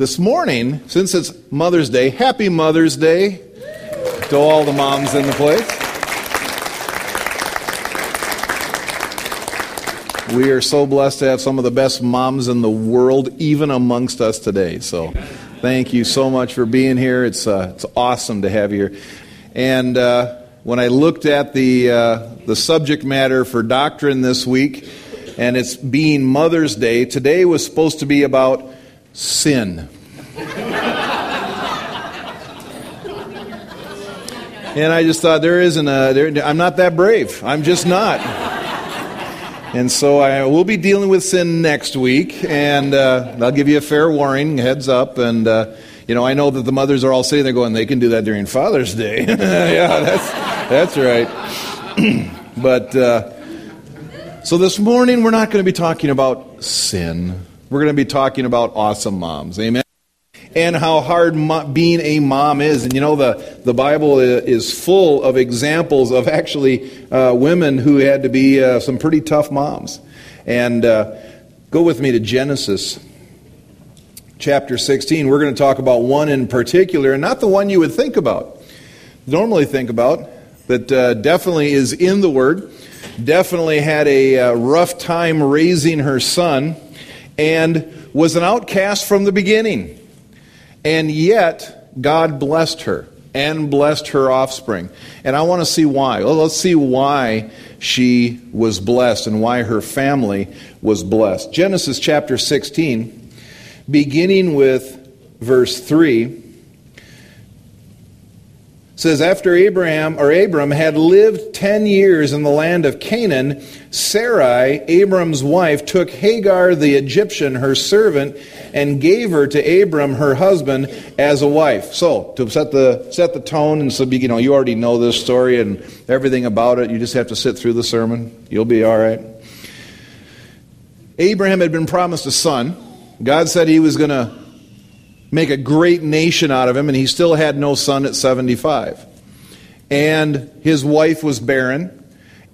this morning, since it's Mother's Day, happy Mother's Day to all the moms in the place. We are so blessed to have some of the best moms in the world, even amongst us today. So, thank you so much for being here. It's uh, it's awesome to have you here. And uh, when I looked at the uh, the subject matter for doctrine this week, and it's being Mother's Day, today was supposed to be about sin. and I just thought there isn't a. There, I'm not that brave. I'm just not. And so I will be dealing with sin next week, and uh, I'll give you a fair warning, heads up. And uh, you know, I know that the mothers are all sitting there going, "They can do that during Father's Day." yeah, that's that's right. but uh, so this morning we're not going to be talking about sin. We're going to be talking about awesome moms. Amen and how hard mo- being a mom is. And you know, the, the Bible is full of examples of actually uh, women who had to be uh, some pretty tough moms. And uh, go with me to Genesis chapter 16. We're going to talk about one in particular, and not the one you would think about, normally think about, that uh, definitely is in the Word, definitely had a uh, rough time raising her son, and was an outcast from the beginning. And yet, God blessed her and blessed her offspring. And I want to see why. Well, let's see why she was blessed and why her family was blessed. Genesis chapter 16, beginning with verse 3 says after Abraham or Abram had lived 10 years in the land of Canaan, Sarai, Abram's wife, took Hagar the Egyptian, her servant, and gave her to Abram, her husband, as a wife. So, to set the set the tone and so you know, you already know this story and everything about it. You just have to sit through the sermon. You'll be all right. Abraham had been promised a son. God said he was going to make a great nation out of him, and he still had no son at 75. And his wife was barren.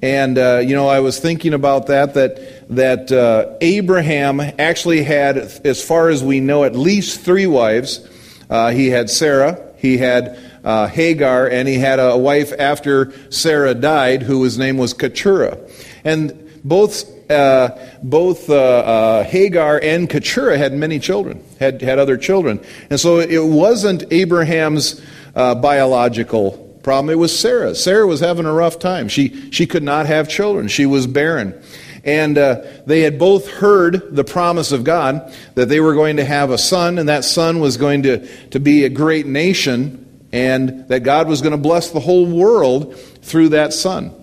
And uh, you know, I was thinking about that. That that uh, Abraham actually had, as far as we know, at least three wives. Uh, he had Sarah, he had uh, Hagar, and he had a wife after Sarah died, who his name was Keturah. And both uh, both uh, uh, Hagar and Keturah had many children, had, had other children. And so it wasn't Abraham's uh, biological problem, it was Sarah. Sarah was having a rough time. She, she could not have children, she was barren. And uh, they had both heard the promise of God that they were going to have a son, and that son was going to, to be a great nation, and that God was going to bless the whole world through that son.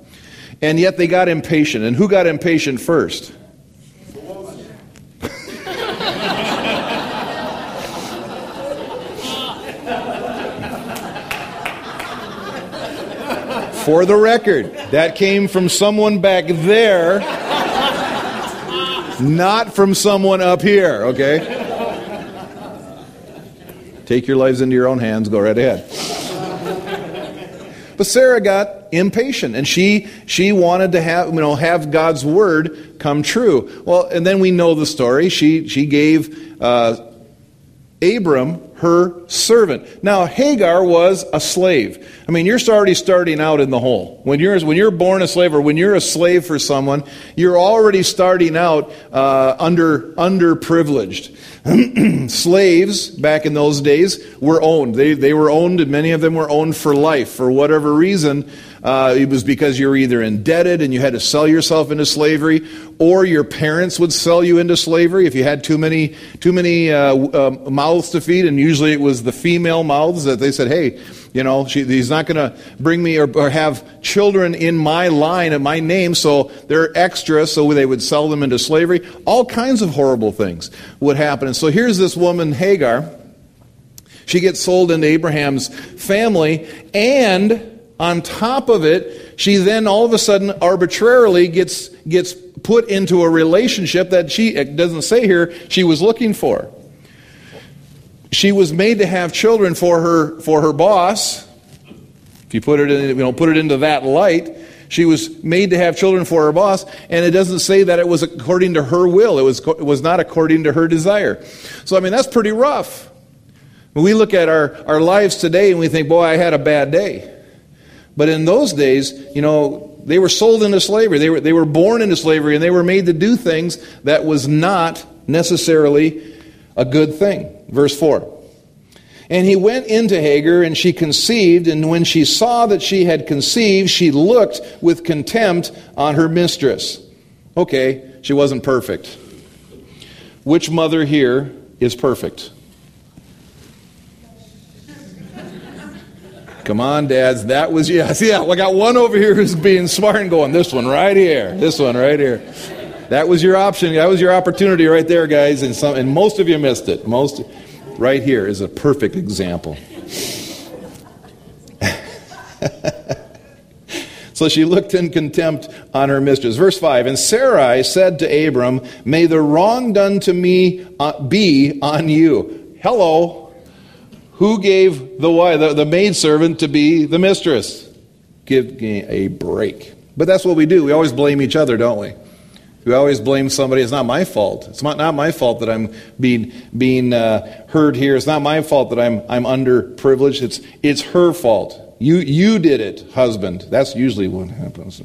And yet they got impatient. And who got impatient first? For the record, that came from someone back there, not from someone up here, okay? Take your lives into your own hands, go right ahead. But Sarah got impatient and she she wanted to have you know have God's word come true. Well, and then we know the story. She she gave uh, Abram her servant. Now, Hagar was a slave. I mean, you're already starting out in the hole. When you're, when you're born a slave or when you're a slave for someone, you're already starting out uh, under, underprivileged. Slaves, back in those days, were owned. They, they were owned, and many of them were owned for life. For whatever reason, uh, it was because you were either indebted and you had to sell yourself into slavery, or your parents would sell you into slavery if you had too many too many uh, uh, mouths to feed. And usually it was the female mouths that they said, "Hey, you know, she, he's not going to bring me or, or, have children in my line at my name, so they're extra." So they would sell them into slavery. All kinds of horrible things would happen. And so here's this woman Hagar. She gets sold into Abraham's family and on top of it, she then all of a sudden arbitrarily gets, gets put into a relationship that she, it doesn't say here, she was looking for. She was made to have children for her, for her boss. If you put it, in, you know, put it into that light, she was made to have children for her boss, and it doesn't say that it was according to her will. It was, it was not according to her desire. So, I mean, that's pretty rough. We look at our, our lives today and we think, boy, I had a bad day. But in those days, you know, they were sold into slavery. They were, they were born into slavery and they were made to do things that was not necessarily a good thing. Verse 4. And he went into Hagar, and she conceived, and when she saw that she had conceived, she looked with contempt on her mistress. Okay, she wasn't perfect. Which mother here is perfect? Come on, dads. That was, yes, yeah. I got one over here who's being smart and going, this one right here, this one right here. That was your option. That was your opportunity right there, guys. And, some, and most of you missed it. Most, right here is a perfect example. so she looked in contempt on her mistress. Verse 5 And Sarai said to Abram, May the wrong done to me uh, be on you. Hello. Who gave the wife, the, the maidservant, to be the mistress? Give me a break. But that's what we do. We always blame each other, don't we? We always blame somebody. It's not my fault. It's not, not my fault that I'm being being uh, heard here. It's not my fault that I'm I'm underprivileged. It's it's her fault. You you did it, husband. That's usually what happens.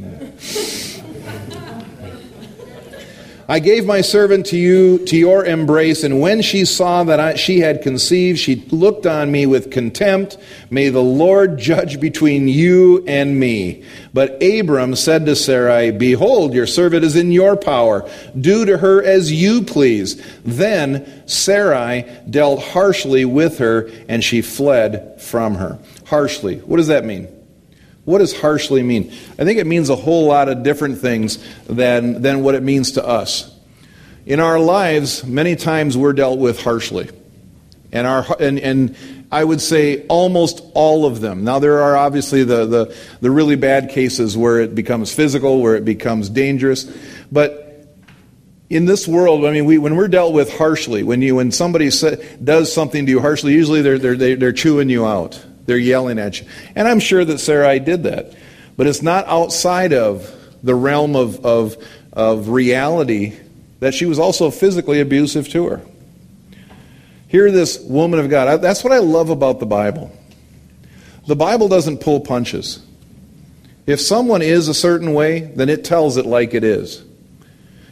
I gave my servant to you, to your embrace, and when she saw that I, she had conceived, she looked on me with contempt. May the Lord judge between you and me. But Abram said to Sarai, Behold, your servant is in your power. Do to her as you please. Then Sarai dealt harshly with her, and she fled from her. Harshly. What does that mean? What does harshly mean? I think it means a whole lot of different things than, than what it means to us. In our lives, many times we're dealt with harshly. And, our, and, and I would say almost all of them. Now, there are obviously the, the, the really bad cases where it becomes physical, where it becomes dangerous. But in this world, I mean, we, when we're dealt with harshly, when, you, when somebody sa- does something to you harshly, usually they're, they're, they're chewing you out. They're yelling at you. And I'm sure that Sarai did that. But it's not outside of the realm of, of, of reality that she was also physically abusive to her. Here, this woman of God, that's what I love about the Bible. The Bible doesn't pull punches. If someone is a certain way, then it tells it like it is.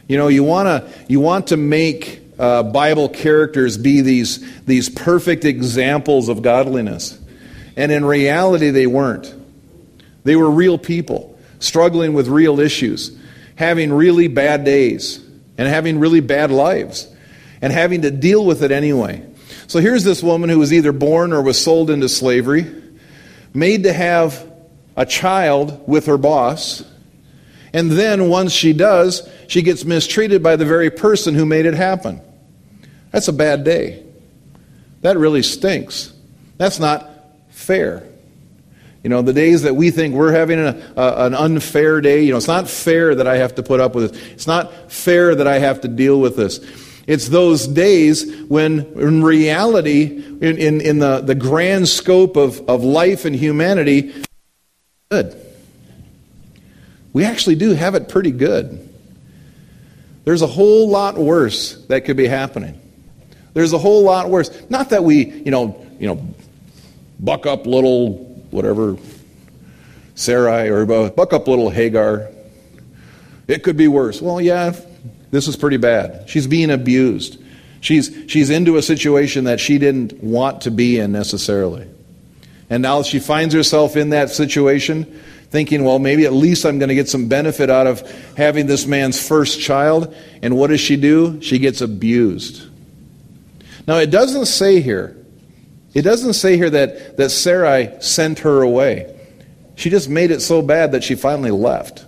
You know, you, wanna, you want to make uh, Bible characters be these, these perfect examples of godliness. And in reality, they weren't. They were real people, struggling with real issues, having really bad days, and having really bad lives, and having to deal with it anyway. So here's this woman who was either born or was sold into slavery, made to have a child with her boss, and then once she does, she gets mistreated by the very person who made it happen. That's a bad day. That really stinks. That's not fair. You know, the days that we think we're having a, a, an unfair day, you know, it's not fair that I have to put up with this. It's not fair that I have to deal with this. It's those days when, in reality, in, in, in the, the grand scope of, of life and humanity, good. We actually do have it pretty good. There's a whole lot worse that could be happening. There's a whole lot worse. Not that we, you know, you know, buck up little whatever Sarai or buck up little Hagar. It could be worse. Well, yeah, this is pretty bad. She's being abused. She's, she's into a situation that she didn't want to be in necessarily. And now she finds herself in that situation, thinking, well, maybe at least I'm going to get some benefit out of having this man's first child. And what does she do? She gets abused. Now, it doesn't say here it doesn't say here that, that Sarai sent her away. She just made it so bad that she finally left.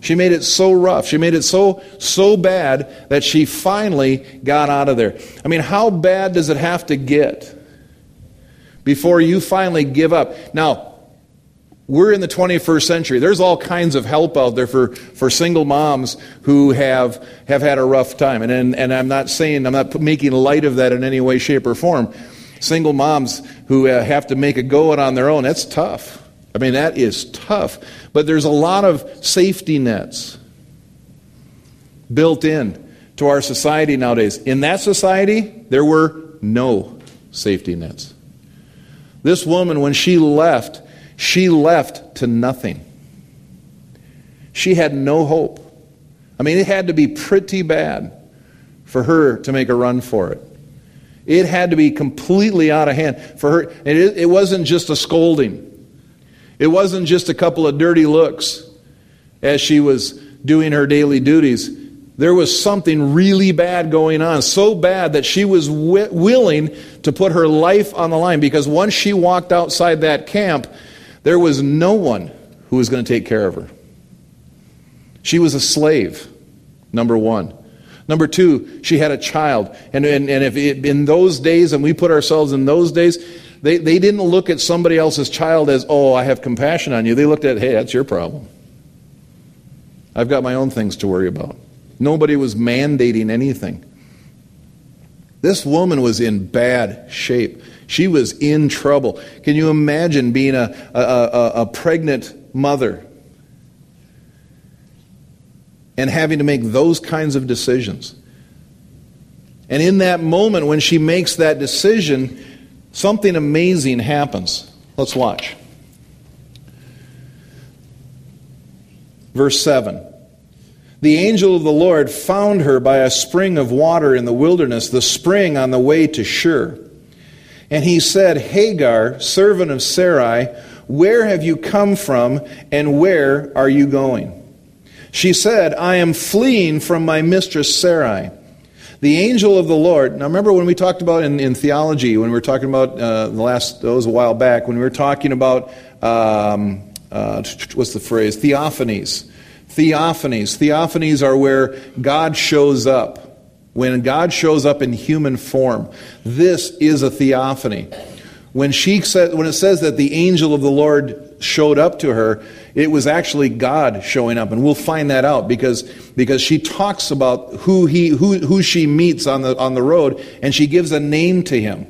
She made it so rough. She made it so so bad that she finally got out of there. I mean, how bad does it have to get before you finally give up? Now, we're in the 21st century. There's all kinds of help out there for, for single moms who have, have had a rough time. And, and, and I'm not saying, I'm not making light of that in any way, shape, or form single moms who uh, have to make a go it on their own, that's tough. I mean, that is tough. But there's a lot of safety nets built in to our society nowadays. In that society, there were no safety nets. This woman, when she left, she left to nothing. She had no hope. I mean, it had to be pretty bad for her to make a run for it. It had to be completely out of hand for her. It, it wasn't just a scolding, it wasn't just a couple of dirty looks as she was doing her daily duties. There was something really bad going on, so bad that she was wi- willing to put her life on the line because once she walked outside that camp, there was no one who was going to take care of her. She was a slave, number one. Number two, she had a child. And, and, and if it, in those days, and we put ourselves in those days, they, they didn't look at somebody else's child as, oh, I have compassion on you. They looked at, hey, that's your problem. I've got my own things to worry about. Nobody was mandating anything. This woman was in bad shape. She was in trouble. Can you imagine being a, a, a, a pregnant mother and having to make those kinds of decisions. And in that moment, when she makes that decision, something amazing happens. Let's watch. Verse 7 The angel of the Lord found her by a spring of water in the wilderness, the spring on the way to Shur. And he said, Hagar, servant of Sarai, where have you come from, and where are you going? She said, I am fleeing from my mistress Sarai. The angel of the Lord. Now, remember when we talked about in, in theology, when we were talking about uh, the last, was a while back, when we were talking about, um, uh, what's the phrase? Theophanies. Theophanies. Theophanies are where God shows up. When God shows up in human form. This is a theophany. When, she said, when it says that the angel of the Lord showed up to her, it was actually God showing up, and we'll find that out because, because she talks about who, he, who, who she meets on the, on the road, and she gives a name to him.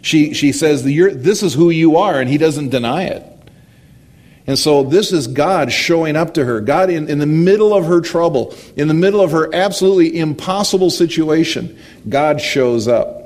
She, she says, This is who you are, and he doesn't deny it. And so this is God showing up to her. God, in, in the middle of her trouble, in the middle of her absolutely impossible situation, God shows up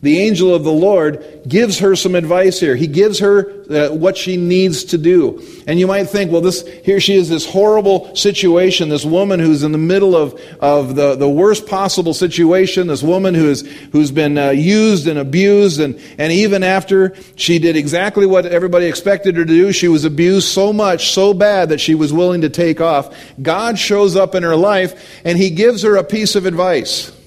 the angel of the Lord gives her some advice here. He gives her uh, what she needs to do. And you might think, well, this here she is, this horrible situation, this woman who's in the middle of, of the, the worst possible situation, this woman who is, who's been uh, used and abused, and, and even after she did exactly what everybody expected her to do, she was abused so much, so bad that she was willing to take off. God shows up in her life, and He gives her a piece of advice.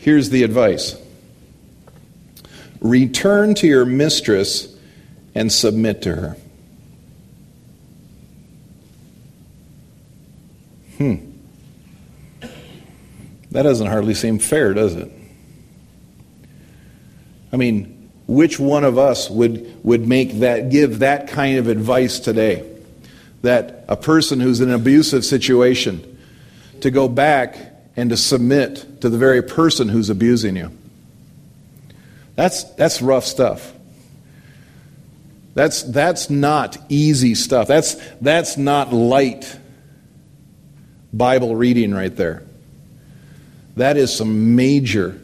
Here's the advice Return to your mistress and submit to her. Hmm. That doesn't hardly seem fair, does it? I mean, which one of us would, would make that, give that kind of advice today? That a person who's in an abusive situation to go back and to submit to the very person who's abusing you. That's, that's rough stuff. That's, that's not easy stuff. That's, that's not light Bible reading right there. That is some major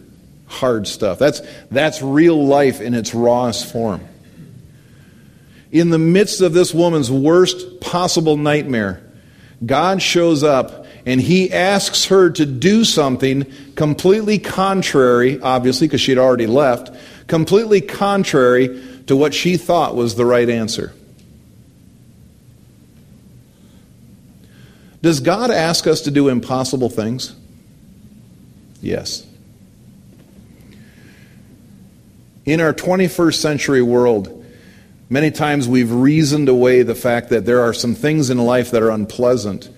hard stuff. That's, that's real life in its rawest form. In the midst of this woman's worst possible nightmare, God shows up and he asks her to do something completely contrary, obviously, because she had already left, completely contrary to what she thought was the right answer. Does God ask us to do impossible things? Yes. In our 21st century world, many times we've reasoned away the fact that there are some things in life that are unpleasant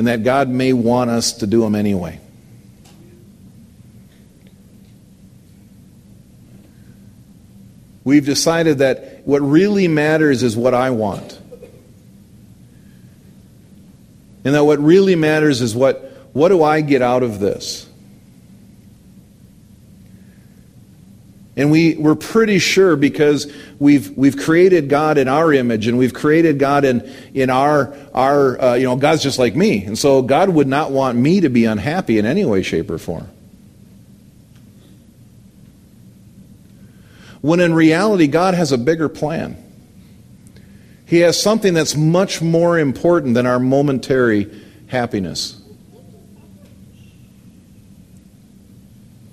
and that God may want us to do them anyway. We've decided that what really matters is what I want. And that what really matters is what, what do I get out of this? And we, we're pretty sure because we've, we've created God in our image and we've created God in, in our, our uh, you know, God's just like me. And so God would not want me to be unhappy in any way, shape, or form. When in reality, God has a bigger plan. He has something that's much more important than our momentary happiness.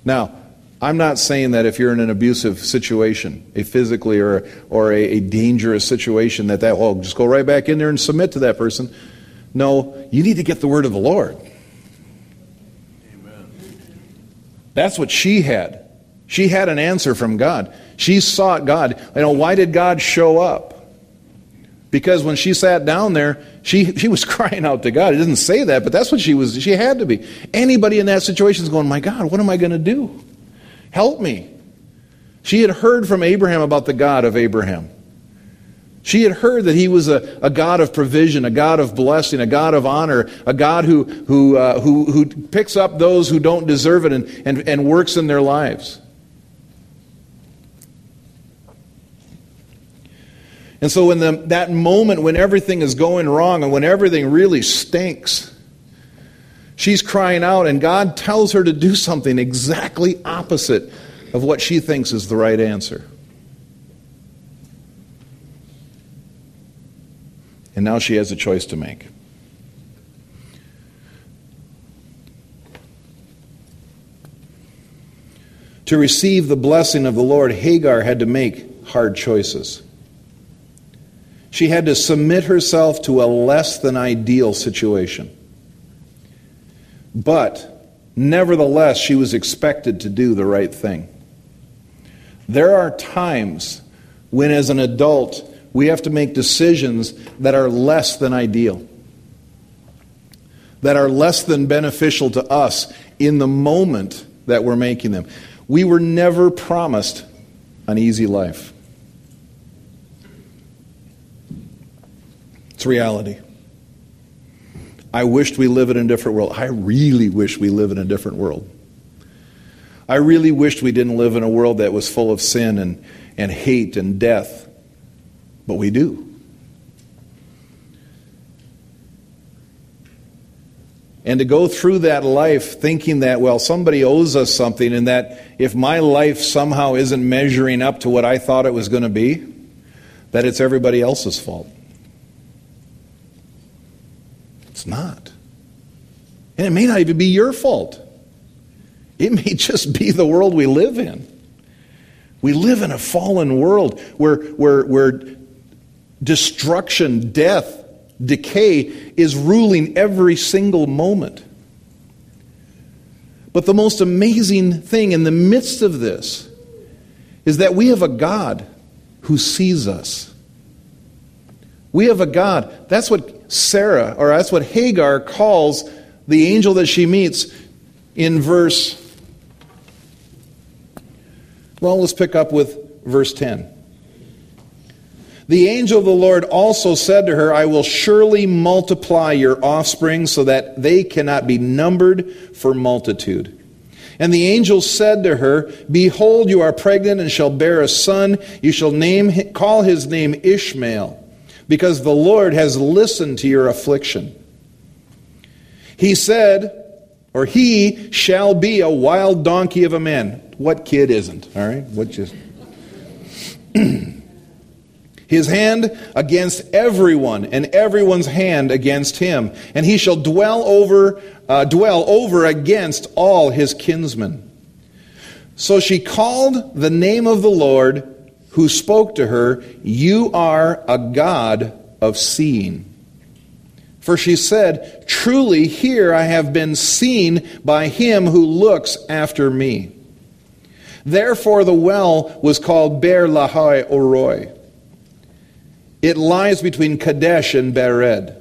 Now, I'm not saying that if you're in an abusive situation, a physically or, or a, a dangerous situation, that that, well, just go right back in there and submit to that person. No, you need to get the word of the Lord. Amen. That's what she had. She had an answer from God. She sought God. You know, why did God show up? Because when she sat down there, she, she was crying out to God. It doesn't say that, but that's what she was. She had to be. Anybody in that situation is going, My God, what am I going to do? Help me. She had heard from Abraham about the God of Abraham. She had heard that he was a, a God of provision, a God of blessing, a God of honor, a God who, who, uh, who, who picks up those who don't deserve it and, and, and works in their lives. And so, in the, that moment when everything is going wrong and when everything really stinks, She's crying out, and God tells her to do something exactly opposite of what she thinks is the right answer. And now she has a choice to make. To receive the blessing of the Lord, Hagar had to make hard choices. She had to submit herself to a less than ideal situation. But nevertheless, she was expected to do the right thing. There are times when, as an adult, we have to make decisions that are less than ideal, that are less than beneficial to us in the moment that we're making them. We were never promised an easy life. It's reality. I wished we lived in a different world. I really wish we live in a different world. I really wished we didn't live in a world that was full of sin and, and hate and death. But we do. And to go through that life thinking that, well, somebody owes us something, and that if my life somehow isn't measuring up to what I thought it was going to be, that it's everybody else's fault. It's not. And it may not even be your fault. It may just be the world we live in. We live in a fallen world where, where, where destruction, death, decay is ruling every single moment. But the most amazing thing in the midst of this is that we have a God who sees us. We have a God. That's what Sarah, or that's what Hagar calls the angel that she meets in verse. Well, let's pick up with verse 10. The angel of the Lord also said to her, I will surely multiply your offspring so that they cannot be numbered for multitude. And the angel said to her, Behold, you are pregnant and shall bear a son. You shall name, call his name Ishmael because the Lord has listened to your affliction. He said, or he shall be a wild donkey of a man. What kid isn't? All right? What just. his hand against everyone, and everyone's hand against him. And he shall dwell over, uh, dwell over against all his kinsmen. So she called the name of the Lord who spoke to her, You are a God of seeing. For she said, Truly, here I have been seen by him who looks after me. Therefore, the well was called Beer Lahai Roi. It lies between Kadesh and Bered.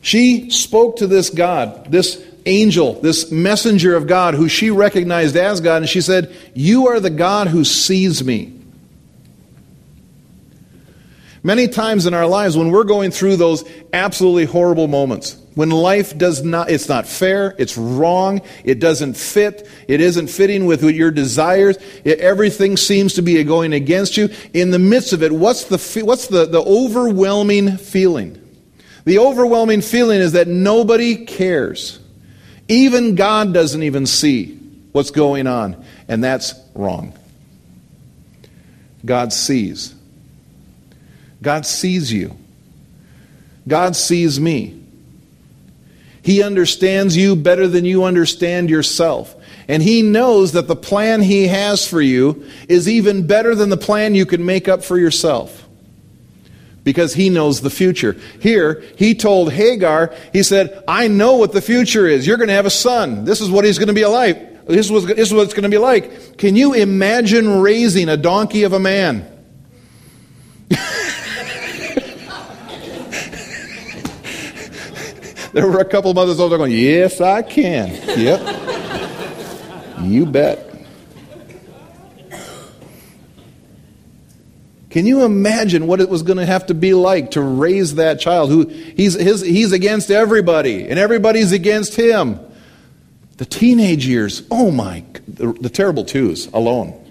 She spoke to this God, this angel, this messenger of God, who she recognized as God, and she said, You are the God who sees me. Many times in our lives, when we're going through those absolutely horrible moments, when life does not, it's not fair, it's wrong, it doesn't fit, it isn't fitting with your desires, it, everything seems to be going against you. In the midst of it, what's the, what's the, the overwhelming feeling? The overwhelming feeling is that nobody cares. Even God doesn't even see what's going on, and that's wrong. God sees. God sees you. God sees me. He understands you better than you understand yourself. And He knows that the plan He has for you is even better than the plan you can make up for yourself. Because He knows the future. Here, He told Hagar, He said, I know what the future is. You're going to have a son. This is what he's going to be like. This is what it's going to be like. Can you imagine raising a donkey of a man? there were a couple of mothers over there going, Yes, I can. Yep. you bet. Can you imagine what it was going to have to be like to raise that child who he's, his, he's against everybody and everybody's against him? The teenage years, oh my, the, the terrible twos alone.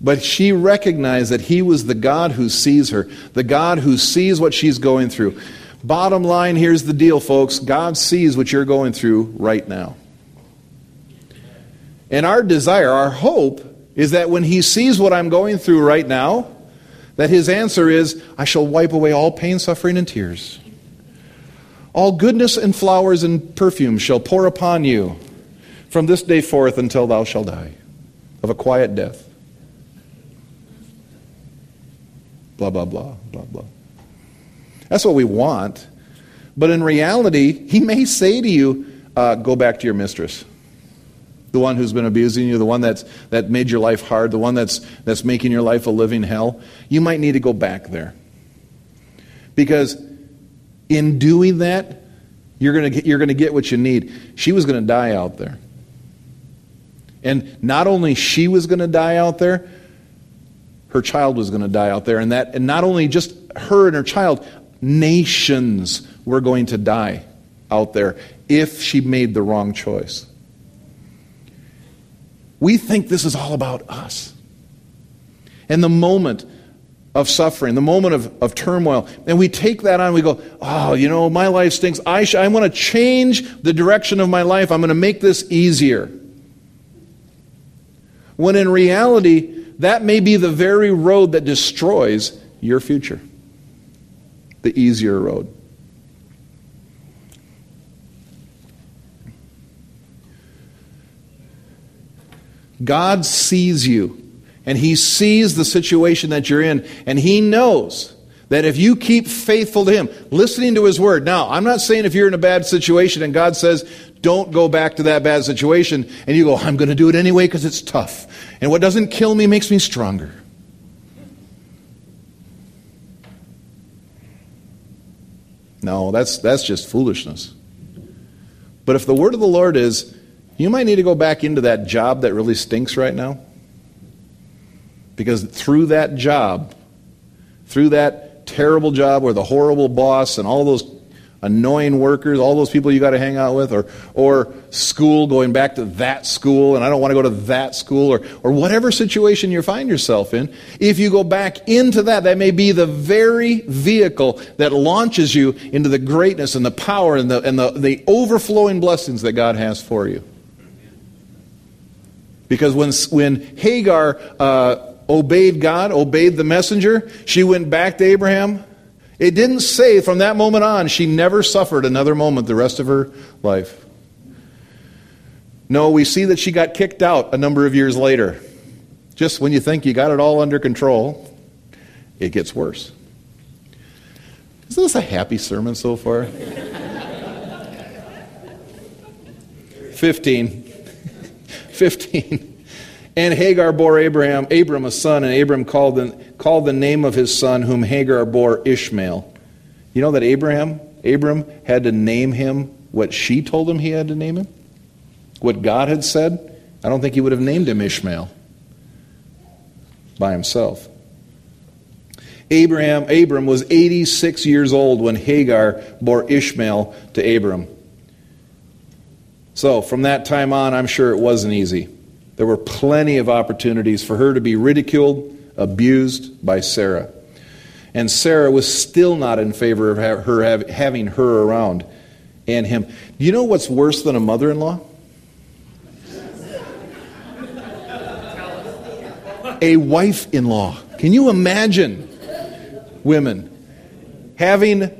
But she recognized that he was the God who sees her, the God who sees what she's going through. Bottom line here's the deal, folks God sees what you're going through right now. And our desire, our hope, is that when he sees what I'm going through right now, that his answer is, I shall wipe away all pain, suffering, and tears. All goodness and flowers and perfume shall pour upon you from this day forth until thou shalt die of a quiet death. Blah, blah, blah, blah, blah. That's what we want. But in reality, he may say to you, uh, go back to your mistress. The one who's been abusing you, the one that's, that made your life hard, the one that's, that's making your life a living hell. You might need to go back there. Because in doing that, you're going to you're going to get what you need. She was going to die out there. And not only she was going to die out there, her child was going to die out there. And, that, and not only just her and her child, nations were going to die out there if she made the wrong choice. We think this is all about us. And the moment of suffering, the moment of, of turmoil, and we take that on, we go, oh, you know, my life stinks. I, sh- I want to change the direction of my life. I'm going to make this easier. When in reality, that may be the very road that destroys your future. The easier road. God sees you, and He sees the situation that you're in, and He knows that if you keep faithful to Him, listening to His Word. Now, I'm not saying if you're in a bad situation and God says, don't go back to that bad situation, and you go, I'm going to do it anyway because it's tough. And what doesn't kill me makes me stronger. No, that's, that's just foolishness. But if the word of the Lord is, you might need to go back into that job that really stinks right now, because through that job, through that terrible job where the horrible boss and all those annoying workers, all those people you got to hang out with, or, or school, going back to that school, and I don't want to go to that school, or, or whatever situation you find yourself in, if you go back into that, that may be the very vehicle that launches you into the greatness and the power and the, and the, the overflowing blessings that God has for you. Because when, when Hagar uh, obeyed God, obeyed the messenger, she went back to Abraham it didn't say from that moment on she never suffered another moment the rest of her life. No, we see that she got kicked out a number of years later. Just when you think you got it all under control, it gets worse. Isn't this a happy sermon so far? 15. 15. And Hagar bore Abraham, Abram a son, and Abram called the, called the name of his son, whom Hagar bore Ishmael. You know that Abraham, Abram had to name him what she told him he had to name him? What God had said? I don't think he would have named him Ishmael by himself. Abraham, Abram was 86 years old when Hagar bore Ishmael to Abram. So, from that time on, I'm sure it wasn't easy. There were plenty of opportunities for her to be ridiculed, abused by Sarah. And Sarah was still not in favor of her having her around and him. Do you know what's worse than a mother in law? A wife in law. Can you imagine women having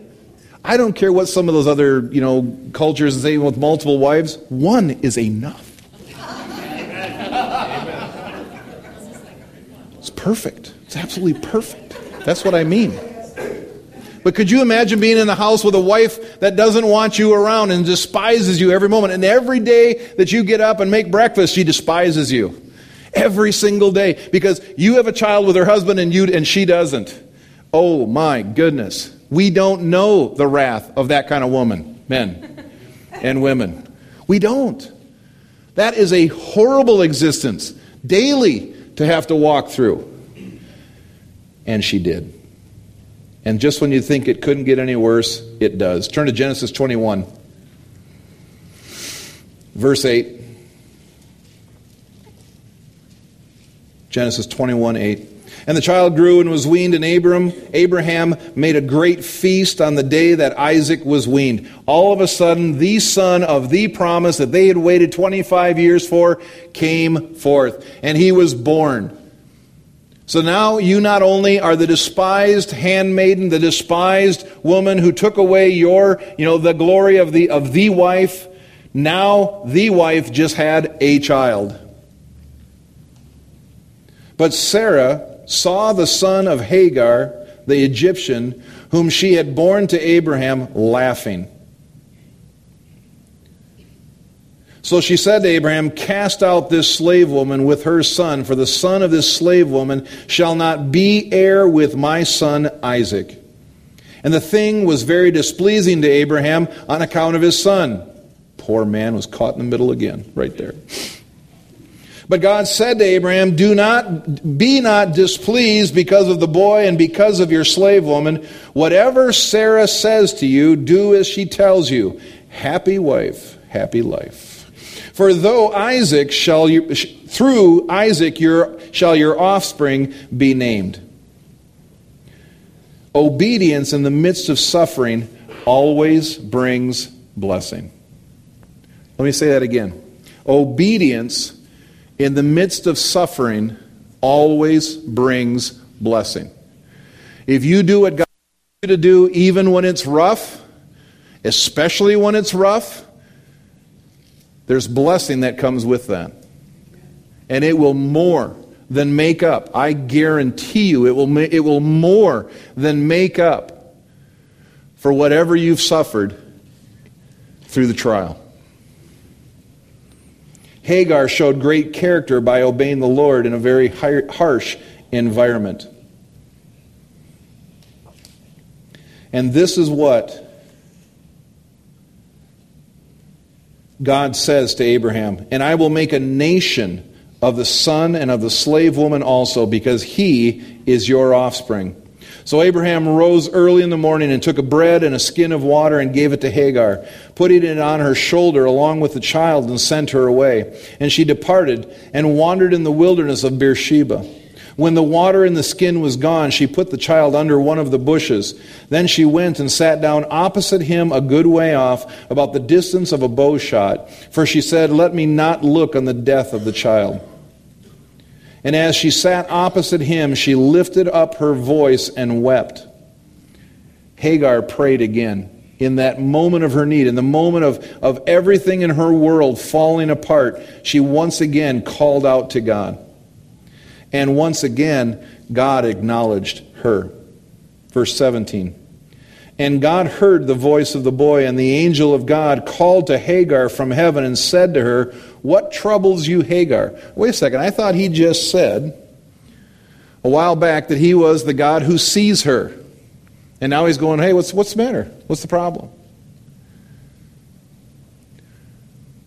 I don't care what some of those other, you know, cultures say with multiple wives, one is enough. Perfect. It's absolutely perfect. That's what I mean. But could you imagine being in the house with a wife that doesn't want you around and despises you every moment? And every day that you get up and make breakfast, she despises you. Every single day. Because you have a child with her husband and you and she doesn't. Oh my goodness. We don't know the wrath of that kind of woman, men and women. We don't. That is a horrible existence daily to have to walk through. And she did. And just when you think it couldn't get any worse, it does. Turn to Genesis 21, verse 8. Genesis 21, 8. And the child grew and was weaned, and Abram, Abraham made a great feast on the day that Isaac was weaned. All of a sudden, the son of the promise that they had waited 25 years for came forth, and he was born. So now you not only are the despised handmaiden, the despised woman who took away your, you know, the glory of the of the wife, now the wife just had a child. But Sarah saw the son of Hagar, the Egyptian, whom she had borne to Abraham, laughing. So she said to Abraham, Cast out this slave woman with her son, for the son of this slave woman shall not be heir with my son Isaac. And the thing was very displeasing to Abraham on account of his son. Poor man was caught in the middle again, right there. But God said to Abraham, Do not be not displeased because of the boy and because of your slave woman. Whatever Sarah says to you, do as she tells you. Happy wife, happy life. For though Isaac shall you, through Isaac your, shall your offspring be named. Obedience in the midst of suffering always brings blessing. Let me say that again. Obedience in the midst of suffering always brings blessing. If you do what God wants you to do, even when it's rough, especially when it's rough, there's blessing that comes with that. And it will more than make up. I guarantee you, it will, it will more than make up for whatever you've suffered through the trial. Hagar showed great character by obeying the Lord in a very harsh environment. And this is what God says to Abraham, and I will make a nation of the son and of the slave woman also, because he is your offspring. So Abraham rose early in the morning and took a bread and a skin of water and gave it to Hagar, putting it on her shoulder along with the child, and sent her away. And she departed and wandered in the wilderness of Beersheba. When the water in the skin was gone, she put the child under one of the bushes. Then she went and sat down opposite him a good way off, about the distance of a bow shot. For she said, Let me not look on the death of the child. And as she sat opposite him, she lifted up her voice and wept. Hagar prayed again. In that moment of her need, in the moment of, of everything in her world falling apart, she once again called out to God. And once again, God acknowledged her. Verse 17. And God heard the voice of the boy, and the angel of God called to Hagar from heaven and said to her, What troubles you, Hagar? Wait a second, I thought he just said a while back that he was the God who sees her. And now he's going, Hey, what's, what's the matter? What's the problem?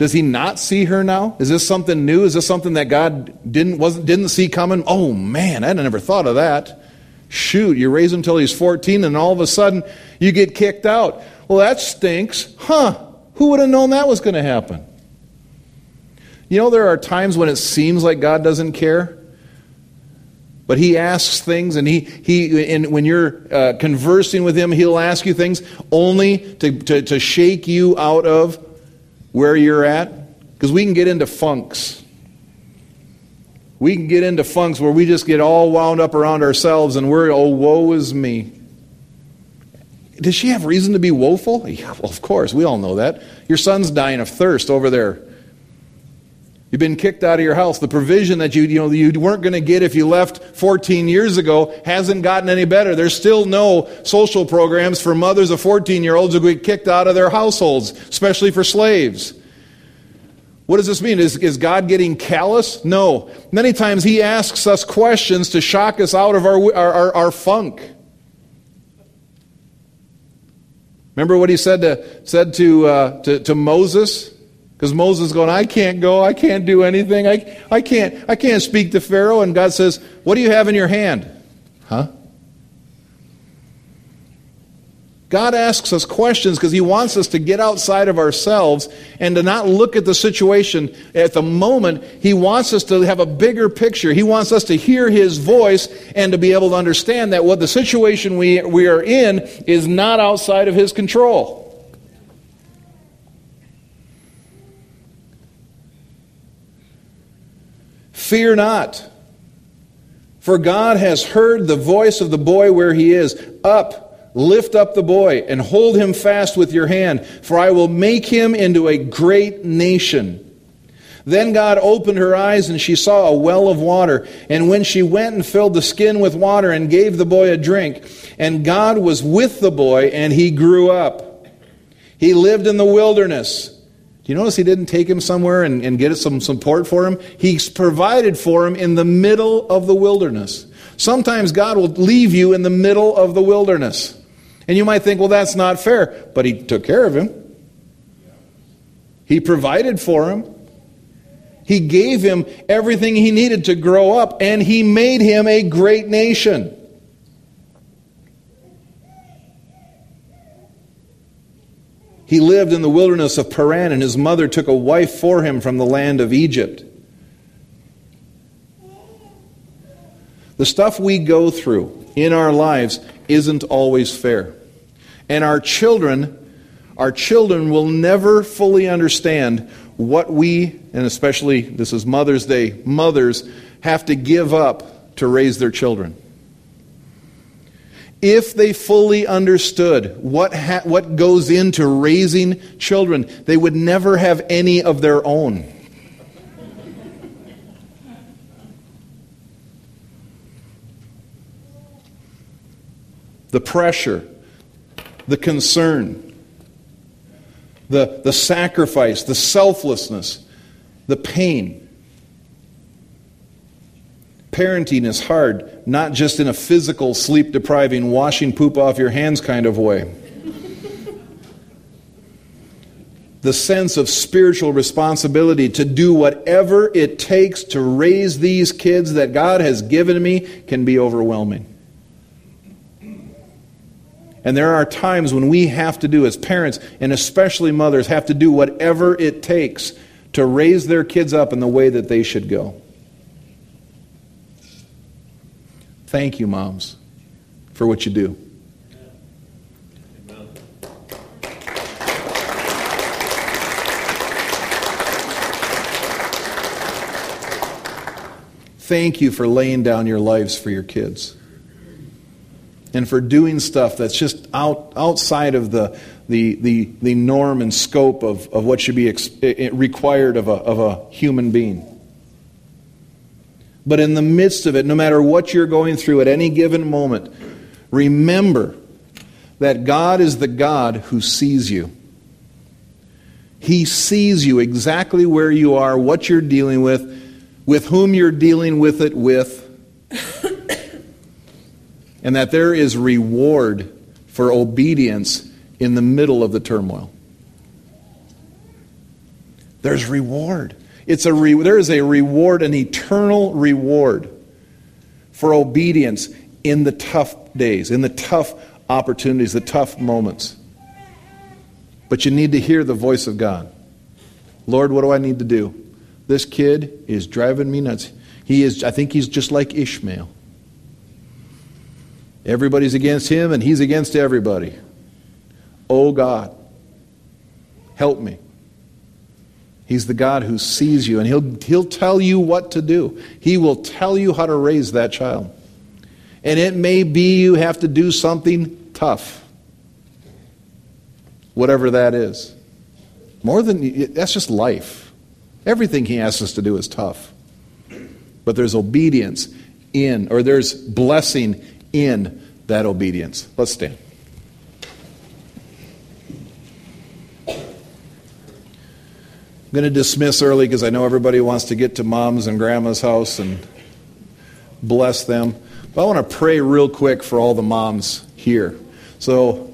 Does he not see her now? Is this something new? Is this something that God didn't, wasn't, didn't see coming? Oh man, I never thought of that. Shoot, you raise him until he's 14 and all of a sudden you get kicked out. Well, that stinks. Huh, who would have known that was going to happen? You know, there are times when it seems like God doesn't care. But he asks things, and he, he and when you're uh, conversing with him, he'll ask you things only to, to, to shake you out of where you're at. Because we can get into funks. We can get into funks where we just get all wound up around ourselves and we're, oh, woe is me. Does she have reason to be woeful? Yeah, well, of course. We all know that. Your son's dying of thirst over there You've been kicked out of your house. The provision that you, you, know, you weren't going to get if you left 14 years ago hasn't gotten any better. There's still no social programs for mothers of 14 year olds who get kicked out of their households, especially for slaves. What does this mean? Is, is God getting callous? No. Many times He asks us questions to shock us out of our, our, our, our funk. Remember what He said to, said to, uh, to, to Moses? Because Moses going, I can't go, I can't do anything, I, I, can't, I can't speak to Pharaoh. And God says, What do you have in your hand? Huh? God asks us questions because He wants us to get outside of ourselves and to not look at the situation at the moment. He wants us to have a bigger picture. He wants us to hear His voice and to be able to understand that what the situation we, we are in is not outside of His control. Fear not, for God has heard the voice of the boy where he is. Up, lift up the boy, and hold him fast with your hand, for I will make him into a great nation. Then God opened her eyes, and she saw a well of water. And when she went and filled the skin with water and gave the boy a drink, and God was with the boy, and he grew up. He lived in the wilderness do you notice he didn't take him somewhere and, and get some support for him? He's provided for him in the middle of the wilderness. Sometimes God will leave you in the middle of the wilderness. And you might think, well, that's not fair. But he took care of him, he provided for him. He gave him everything he needed to grow up, and he made him a great nation. He lived in the wilderness of Paran, and his mother took a wife for him from the land of Egypt. The stuff we go through in our lives isn't always fair. And our children, our children will never fully understand what we, and especially this is Mother's Day, mothers have to give up to raise their children if they fully understood what, ha- what goes into raising children, they would never have any of their own. The pressure, the concern, the, the sacrifice, the selflessness, the pain. Parenting is hard, not just in a physical, sleep depriving, washing poop off your hands kind of way. the sense of spiritual responsibility to do whatever it takes to raise these kids that God has given me can be overwhelming. And there are times when we have to do, as parents, and especially mothers, have to do whatever it takes to raise their kids up in the way that they should go. Thank you, moms, for what you do. Thank you for laying down your lives for your kids. And for doing stuff that's just out, outside of the, the, the, the norm and scope of, of what should be ex- eh, eh, required of a, of a human being. But in the midst of it, no matter what you're going through at any given moment, remember that God is the God who sees you. He sees you exactly where you are, what you're dealing with, with whom you're dealing with it with, and that there is reward for obedience in the middle of the turmoil. There's reward. It's a re- there is a reward, an eternal reward for obedience in the tough days, in the tough opportunities, the tough moments. But you need to hear the voice of God. Lord, what do I need to do? This kid is driving me nuts. He is, I think he's just like Ishmael. Everybody's against him, and he's against everybody. Oh God, help me. He's the God who sees you, and he'll, he'll tell you what to do. He will tell you how to raise that child. And it may be you have to do something tough, whatever that is. More than that's just life. Everything he asks us to do is tough. But there's obedience in, or there's blessing in that obedience. Let's stand. Going to dismiss early because I know everybody wants to get to mom's and grandma's house and bless them. But I want to pray real quick for all the moms here. So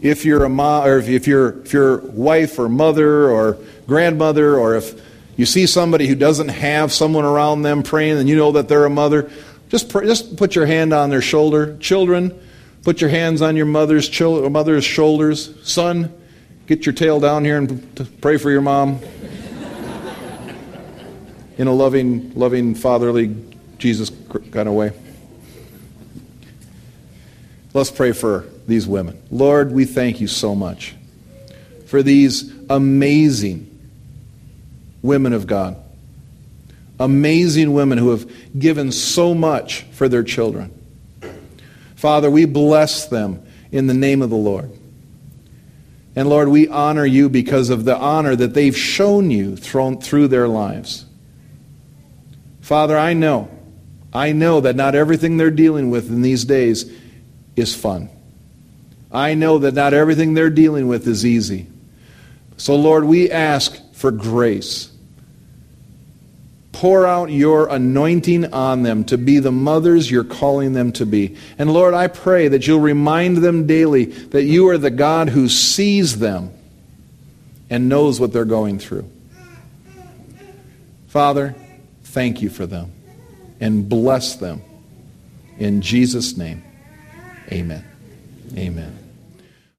if you're a mom, or if you're if your wife or mother or grandmother, or if you see somebody who doesn't have someone around them praying, and you know that they're a mother, just pray, just put your hand on their shoulder. Children, put your hands on your mother's mother's shoulders. Son, get your tail down here and pray for your mom. In a loving, loving, fatherly, Jesus kind of way. Let's pray for these women. Lord, we thank you so much for these amazing women of God. Amazing women who have given so much for their children. Father, we bless them in the name of the Lord. And Lord, we honor you because of the honor that they've shown you through their lives. Father, I know, I know that not everything they're dealing with in these days is fun. I know that not everything they're dealing with is easy. So, Lord, we ask for grace. Pour out your anointing on them to be the mothers you're calling them to be. And Lord, I pray that you'll remind them daily that you are the God who sees them and knows what they're going through. Father, thank you for them and bless them. In Jesus' name. Amen. Amen.